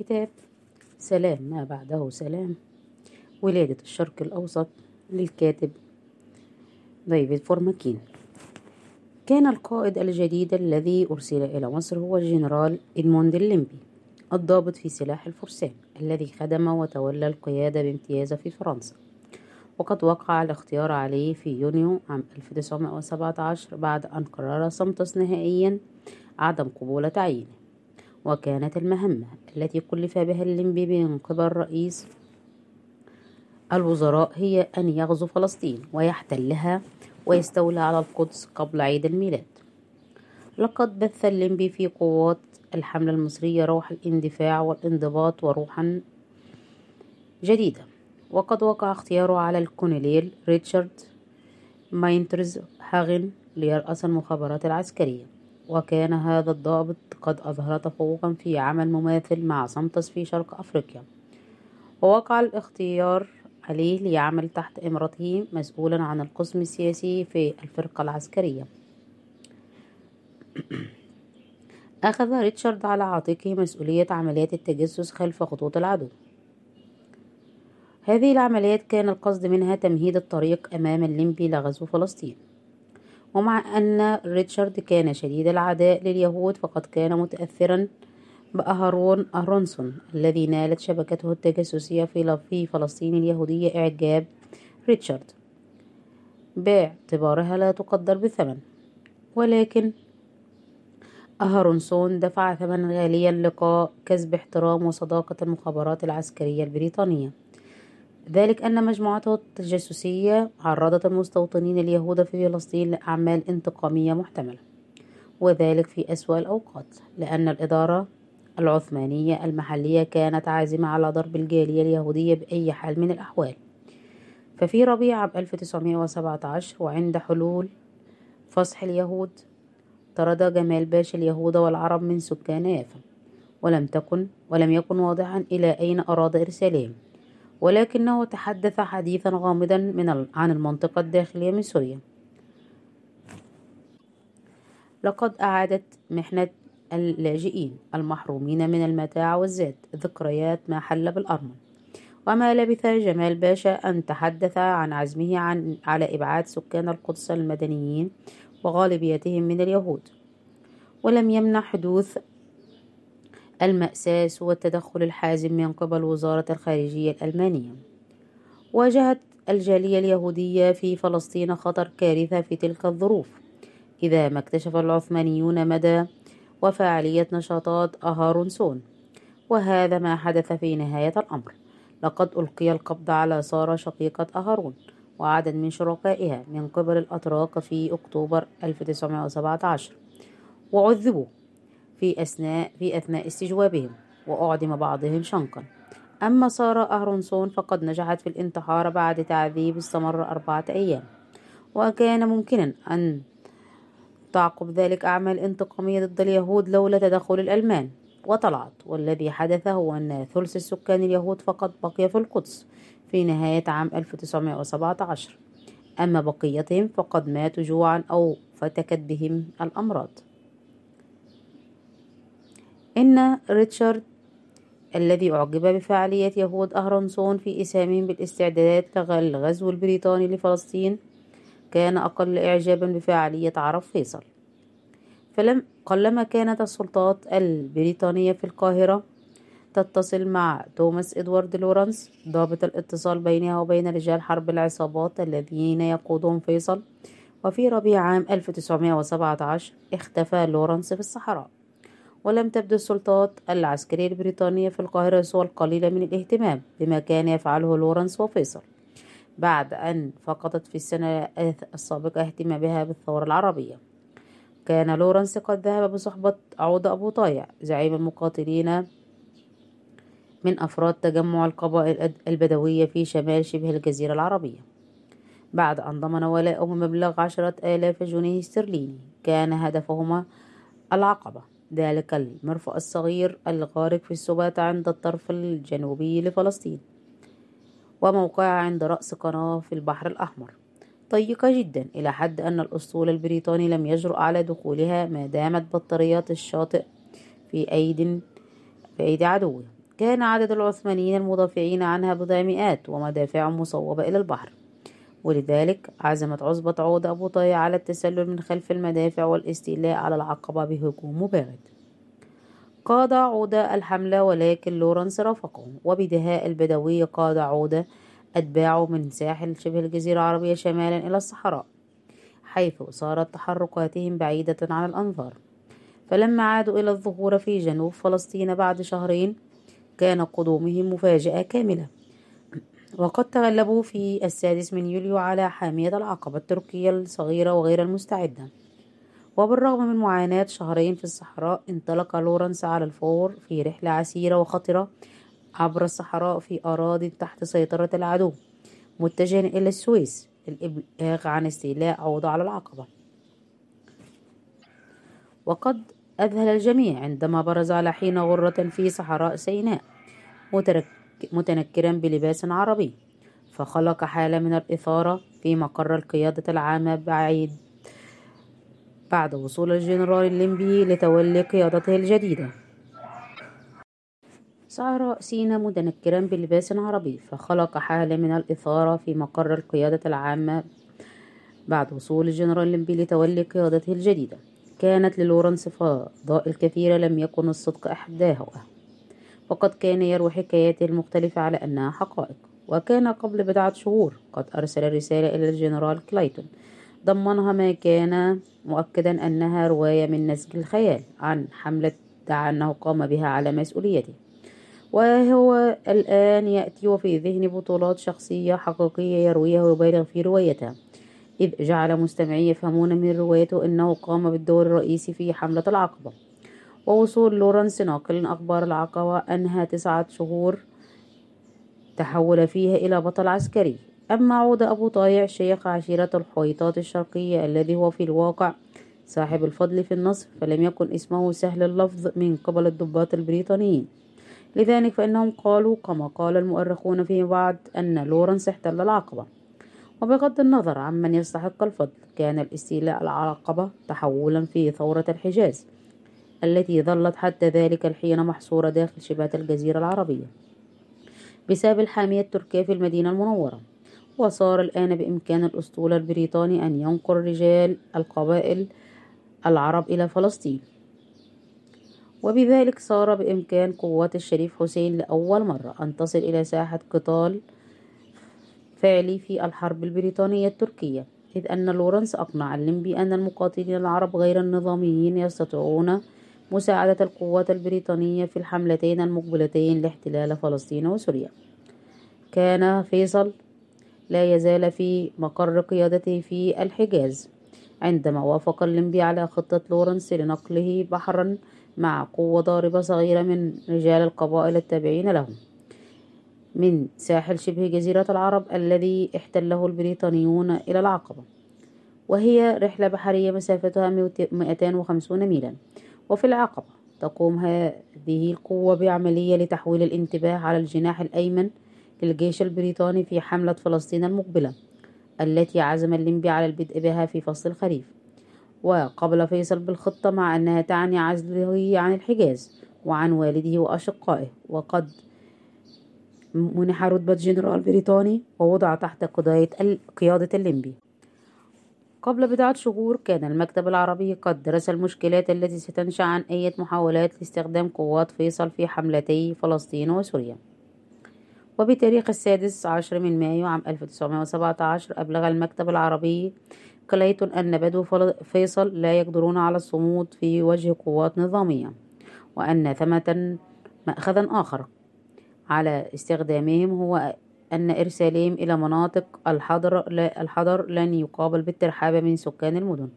كتاب سلام ما بعده سلام. ولادة الشرق الأوسط للكاتب ديفيد فرومكين. كان القائد الجديد الذي أرسل إلى مصر هو الجنرال إدموند الليمبي الضابط في سلاح الفرسان الذي خدم وتولى القيادة بامتياز في فرنسا. وقد وقع الاختيار عليه في يونيو عام 1917 بعد أن قرر سمطس نهائيا عدم قبول تعيينه. وكانت المهمة التي كلف بها الليمبي من قبل رئيس الوزراء هي أن يغزو فلسطين ويحتلها ويستولى على القدس قبل عيد الميلاد. لقد بث الليمبي في قوات الحملة المصرية روح الاندفاع والانضباط وروحا جديدة. وقد وقع اختياره على الكونيليل ريتشارد ماينرتزهاغن ليرأس المخابرات العسكرية. وكان هذا الضابط قد أظهر تفوقا في عمل مماثل مع سمطس في شرق أفريقيا. ووقع الاختيار عليه ليعمل تحت إمرته مسؤولا عن القسم السياسي في الفرقة العسكرية. أخذ ريتشارد على عاتقه مسؤولية عمليات التجسس خلف خطوط العدو. هذه العمليات كان القصد منها تمهيد الطريق أمام الليمبي لغزو فلسطين. ومع أن ريتشارد كان شديد العداء لليهود فقد كان متأثرا بأهرون أهرونسون الذي نالت شبكته التجسسية في فلسطين اليهودية إعجاب ريتشارد. باعتبارها لا تقدر بثمن ولكن أهرونسون دفع ثمنا غاليا لقاء كسب احترام وصداقة المخابرات العسكرية البريطانية. ذلك أن مجموعته التجسسية عرضت المستوطنين اليهود في فلسطين لأعمال انتقامية محتملة وذلك في أسوأ الأوقات لأن الإدارة العثمانية المحلية كانت عازمة على ضرب الجالية اليهودية بأي حال من الأحوال. ففي ربيع عام 1917 وعند حلول فصح اليهود طرد جمال باشا اليهود والعرب من سكان يافا ولم تكن ولم يكن واضحا إلى أين أراد إرسالهم. ولكنه تحدث حديثا غامضا من عن المنطقة الداخلية من سوريا. لقد أعادت محنة اللاجئين المحرومين من المتاع والزاد ذكريات ما حل بالأرمن وما لبث جمال باشا أن تحدث عن عزمه عن على إبعاد سكان القدس المدنيين وغالبيتهم من اليهود. ولم يمنع حدوث المأساة والتدخل الحازم من قبل وزارة الخارجية الألمانية. واجهت الجالية اليهودية في فلسطين خطر كارثة في تلك الظروف. إذا ما اكتشف العثمانيون مدى وفاعلية نشاطات أهارونسون وهذا ما حدث في نهاية الأمر. لقد ألقي القبض على سارة شقيقة أهارون وعدد من شركائها من قبل الأتراك في أكتوبر 1917 وعذبوا في أثناء في أثناء استجوابهم وأعدم بعضهم شنقا. أما سارة أهرونسون فقد نجحت في الانتحار بعد تعذيب استمر أربعة أيام. وكان ممكنا أن تعقب ذلك أعمال انتقامية ضد اليهود لولا تدخل الألمان. وطلعت والذي حدث هو أن ثلث السكان اليهود فقط بقي في القدس في نهاية عام 1917 أما بقيتهم فقد ماتوا جوعا أو فتكت بهم الأمراض. إن ريتشارد الذي أعجب بفعالية يهود أهرنسون في إسهامهم بالاستعدادات للغزو البريطاني لفلسطين كان أقل إعجابا بفعالية عرب فيصل. فلم قلما كانت السلطات البريطانية في القاهرة تتصل مع توماس إدوارد لورنس ضابط الاتصال بينها وبين رجال حرب العصابات الذين يقودهم فيصل وفي ربيع عام 1917 اختفى لورنس في الصحراء. ولم تبدو السلطات العسكرية البريطانية في القاهرة سوى القليل من الاهتمام بما كان يفعله لورنس وفيصل بعد أن فقدت في السنة السابقة اهتمامها بالثورة العربية. كان لورنس قد ذهب بصحبة عودة أبو تايه زعيم المقاتلين من أفراد تجمع القبائل البدوية في شمال شبه الجزيرة العربية. بعد أن ضمن ولاءهم مبلغ عشرة آلاف جنيه استرليني كان هدفهما العقبة. ذلك المرفأ الصغير الغارق في السبات عند الطرف الجنوبي لفلسطين وموقعها عند رأس قناة في البحر الأحمر. ضيقة جدا إلى حد أن الأسطول البريطاني لم يجرؤ على دخولها ما دامت بطاريات الشاطئ في أيد في أيدي عدوه. كان عدد العثمانيين المدافعين عنها بضع مئات ومدافعهم مصوبة إلى البحر. ولذلك عزمت عصبة عودة أبو طايع على التسلل من خلف المدافع والاستيلاء على العقبة بهجوم مباغت قاد عودة الحملة ولكن لورنس رافقه. وبدهاء البدوي قاد عودة أتباعه من ساحل شبه الجزيرة العربية شمالا إلى الصحراء حيث صارت تحركاتهم بعيدة عن الأنظار. فلما عادوا إلى الظهور في جنوب فلسطين بعد شهرين كان قدومهم مفاجأة كاملة. وقد تغلبوا في السادس من يوليو على حامية العقبة التركية الصغيرة وغير المستعدة. وبالرغم من معاناة شهرين في الصحراء انطلق لورنس على الفور في رحلة عسيرة وخطرة عبر الصحراء في أراضي تحت سيطرة العدو متجها إلى السويس. للإبلاغ عن استيلاء عودة على العقبة. وقد أذهل الجميع عندما برز على حين غرة في صحراء سيناء. متنكرا بلباس عربي فخلق حالة من الإثارة في مقر القيادة العامة بعيد بعد وصول الجنرال الليمبي لتولي قيادته الجديدة. صار سينا متنكرا بلباس عربي فخلق حالة من الإثارة في مقر القيادة العامة بعد وصول الجنرال الليمبي لتولي قيادته الجديدة. كانت للورنس فضائل كثيرة لم يكن الصدق أحداها وقد كان يروي حكاياته المختلفة على أنها حقائق وكان قبل بضعة شهور قد أرسل رسالة إلى الجنرال كلايتون. ضمنها ما كان مؤكدا أنها رواية من نسج الخيال عن حملة ادعى أنه قام بها على مسؤوليته. وهو الآن يأتي وفي ذهنه بطولات شخصية حقيقية يرويها ويبالغ في روايتها. إذ جعل مستمعي يفهمون من روايته أنه قام بالدور الرئيسي في حملة العقبة. ووصول لورنس ناقل أخبار العقبة أنهى تسعة شهور تحول فيها إلى بطل عسكري. أما عود أبو طايع شيخ عشيرة الحويطات الشرقية الذي هو في الواقع صاحب الفضل في النصر فلم يكن اسمه سهل اللفظ من قبل الضباط البريطانيين. لذلك فإنهم قالوا كما قال المؤرخون فيما بعد أن لورنس احتل العقبة. وبغض النظر عمن يستحق الفضل كان الاستيلاء العقبة تحولا في ثورة الحجاز. التي ظلت حتى ذلك الحين محصورة داخل شبهة الجزيرة العربية. بسبب الحامية التركية في المدينة المنورة وصار الآن بإمكان الأسطول البريطاني أن ينقل رجال القبائل العرب إلى فلسطين. وبذلك صار بإمكان قوات الشريف حسين لأول مرة أن تصل إلى ساحة قتال فعلي في الحرب البريطانية التركية إذ أن لورنس أقنع الليمبي أن المقاتلين العرب غير النظاميين يستطيعون مساعدة القوات البريطانية في الحملتين المقبلتين لاحتلال فلسطين وسوريا. كان فيصل لا يزال في مقر قيادته في الحجاز عندما وافق الليمبي على خطة لورنس لنقله بحرا مع قوة ضاربة صغيرة من رجال القبائل التابعين لهم. من ساحل شبه جزيرة العرب الذي احتله البريطانيون إلى العقبة وهي رحلة بحرية مسافتها 250 ميلا. وفي العقبة تقوم هذه القوة بعملية لتحويل الانتباه على الجناح الأيمن للجيش البريطاني في حملة فلسطين المقبلة التي عزم الليمبي على البدء بها في فصل الخريف. وقبل فيصل بالخطة مع أنها تعني عزله عن الحجاز وعن والده وأشقائه وقد منح رتبة جنرال بريطاني ووضع تحت قيادة الليمبي. قبل بضعة شهور كان المكتب العربي قد درس المشكلات التي ستنشأ عن أي محاولات لاستخدام قوات فيصل في حملتي فلسطين وسوريا. وبتاريخ السادس عشر من مايو عام 1917 أبلغ المكتب العربي كليتون أن بدو فيصل لا يقدرون على الصمود في وجه قوات نظامية وأن ثمة مأخذا آخر على استخدامهم هو أن إرسالهم إلى مناطق الحضر, الحضر لن يقابل بالترحاب من سكان المدن.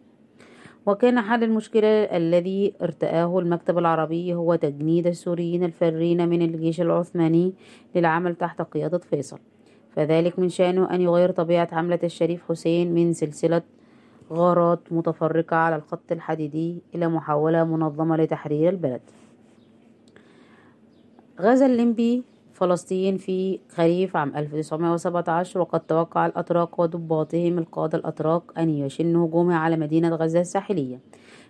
وكان حل المشكلة الذي ارتآه المكتب العربي هو تجنيد السوريين الفارين من الجيش العثماني للعمل تحت قيادة فيصل. فذلك من شأنه أن يغير طبيعة حملة الشريف حسين من سلسلة غارات متفرقة على الخط الحديدي إلى محاولة منظمة لتحرير البلد. غزا الليمبي فلسطين في خريف عام 1917 وقد توقع الأتراك وضباطهم القادة الأتراك أن يشنوا هجومها على مدينة غزة الساحلية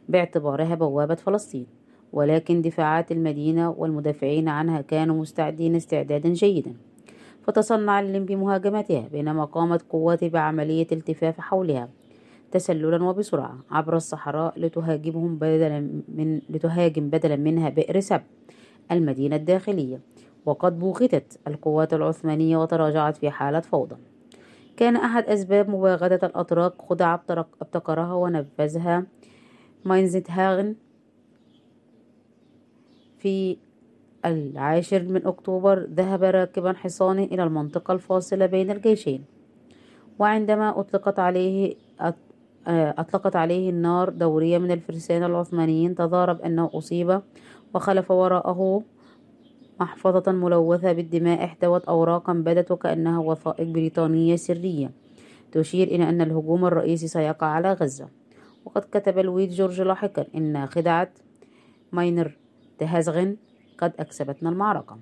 باعتبارها بوابة فلسطين. ولكن دفاعات المدينة والمدافعين عنها كانوا مستعدين استعدادا جيدا. فتصنع الليمبي مهاجمتها بينما قامت قواته بعملية التفاف حولها تسللا وبسرعة عبر الصحراء لتهاجمهم بدلا من لتهاجم بدلا منها بئر سب المدينة الداخلية. وقد بوغتت القوات العثمانية وتراجعت في حالة فوضى. كان أحد أسباب مباغتة الأتراك خدعة ابتكرها ونفذها ماينزتهاغن في العاشر من أكتوبر ذهب راكبا حصانه إلى المنطقة الفاصلة بين الجيشين. وعندما أطلقت عليه أطلقت عليه النار دورية من الفرسان العثمانيين تضارب أنه أصيب وخلف وراءه محفظة ملوثة بالدماء احتوت أوراقا بدت وكأنها وثائق بريطانية سرية. تشير إلى أن الهجوم الرئيسي سيقع على غزة. وقد كتب لويد جورج لاحقا إن خدعة ماينر تهازغن قد أكسبتنا المعركة.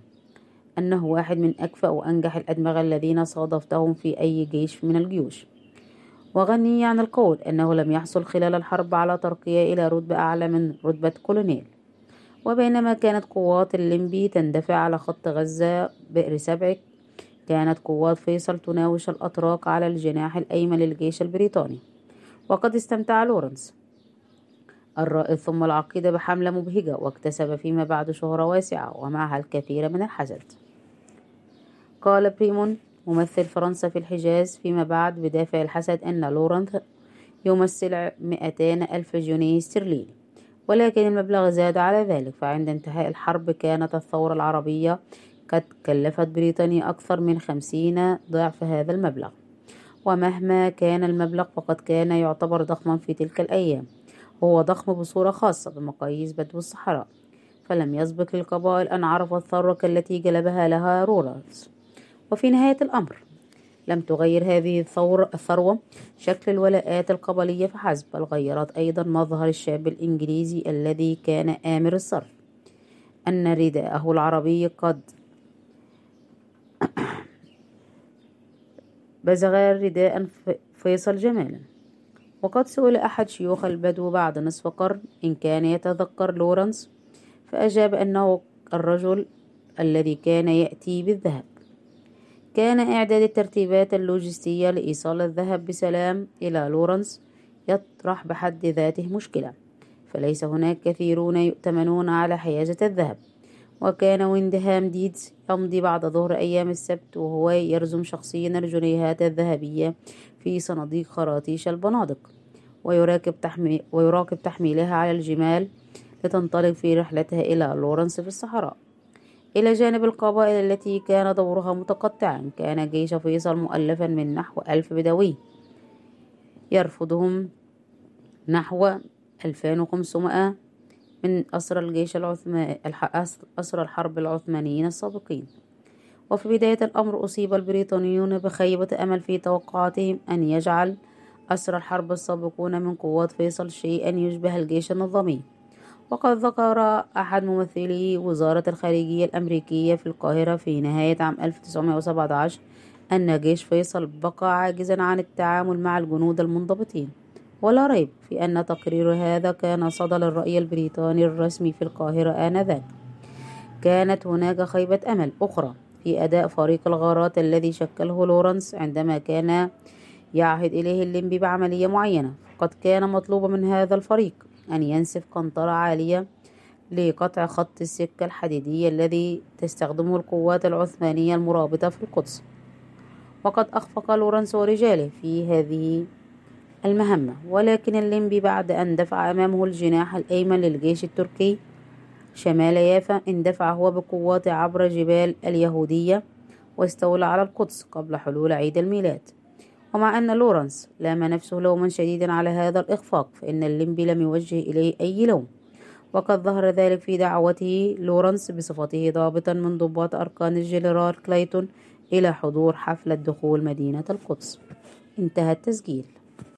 أنه واحد من أكفأ وأنجح الأدمغة الذين صادفتهم في أي جيش من الجيوش. وغني عن القول أنه لم يحصل خلال الحرب على ترقية إلى رتبة أعلى من رتبة كولونيل. وبينما كانت قوات الليمبي تندفع على خط غزة بئر سبع كانت قوات فيصل تناوش الأتراك على الجناح الأيمن للجيش البريطاني. وقد استمتع لورنس الرائد ثم العقيد بحملة مبهجة واكتسب فيما بعد شهرة واسعة ومعها الكثير من الحسد. قال بريمون ممثل فرنسا في الحجاز فيما بعد بدافع الحسد أن لورنس يمثل مئتان ألف جنيه استرليني. ولكن المبلغ زاد على ذلك فعند انتهاء الحرب كانت الثورة العربية قد كلفت بريطانيا أكثر من خمسين ضعف هذا المبلغ. ومهما كان المبلغ فقد كان يعتبر ضخما في تلك الأيام. هو ضخم بصورة خاصة بمقاييس بدو الصحراء. فلم يسبق للقبائل أن عرفت الثروة التي جلبها لها لورنس. وفي نهاية الأمر لم تغير هذه الثروة شكل الولاءات القبلية فحسب بل غيرت أيضا مظهر الشاب الإنجليزي الذي كان آمر الصرف. أن رداءه العربي قد بز رداء فيصل جمالا وقد سئل أحد شيوخ البدو بعد نصف قرن إن كان يتذكر لورنس فأجاب أنه الرجل الذي كان يأتي بالذهب. كان إعداد الترتيبات اللوجستية لإيصال الذهب بسلام إلى لورنس يطرح بحد ذاته مشكلة فليس هناك كثيرون يؤتمنون على حيازة الذهب. وكان ويندهام ديدز يمضي بعد ظهر أيام السبت وهو يرزم شخصيا الجنيهات الذهبية في صناديق خراطيش البنادق ويراقب, تحمي ويراقب تحميلها على الجمال لتنطلق في رحلتها إلى لورنس في الصحراء. إلى جانب القبائل التي كان دورها متقطعا. كان جيش فيصل مؤلفا من نحو ألف بدوي. يرفضهم نحو 2500 من أسرى الجيش العثماني أسرى الحرب العثمانيين السابقين. وفي بداية الأمر أصيب البريطانيون بخيبة أمل في توقعاتهم أن يجعل أسرى الحرب السابقون من قوات فيصل شيئا يشبه الجيش النظامي. وقد ذكر أحد ممثلي وزارة الخارجية الأمريكية في القاهرة في نهاية عام 1917 أن جيش فيصل بقى عاجزا عن التعامل مع الجنود المنضبطين. ولا ريب في أن تقرير هذا كان صدى للرأي البريطاني الرسمي في القاهرة آنذاك. كانت هناك خيبة أمل أخرى في أداء فريق الغارات الذي شكله لورنس عندما كان يعهد إليه اللنبي بعملية معينة. فقد كان مطلوبا من هذا الفريق أن ينسف قنطرة عالية لقطع خط السكة الحديدية الذي تستخدمه القوات العثمانية المرابطة في القدس. وقد أخفق لورنس ورجاله في هذه المهمة ولكن اللنبي بعد أن دفع أمامه الجناح الأيمن للجيش التركي شمال يافا اندفع هو بقواته عبر جبال اليهودية واستولى على القدس قبل حلول عيد الميلاد. ومع أن لورنس لام نفسه لوما شديدا على هذا الإخفاق فإن اللنبي لم يوجه إليه أي لوم. وقد ظهر ذلك في دعوته لورنس بصفته ضابطا من ضباط أركان الجنرال كلايتون إلى حضور حفلة دخول مدينة القدس. انتهى التسجيل.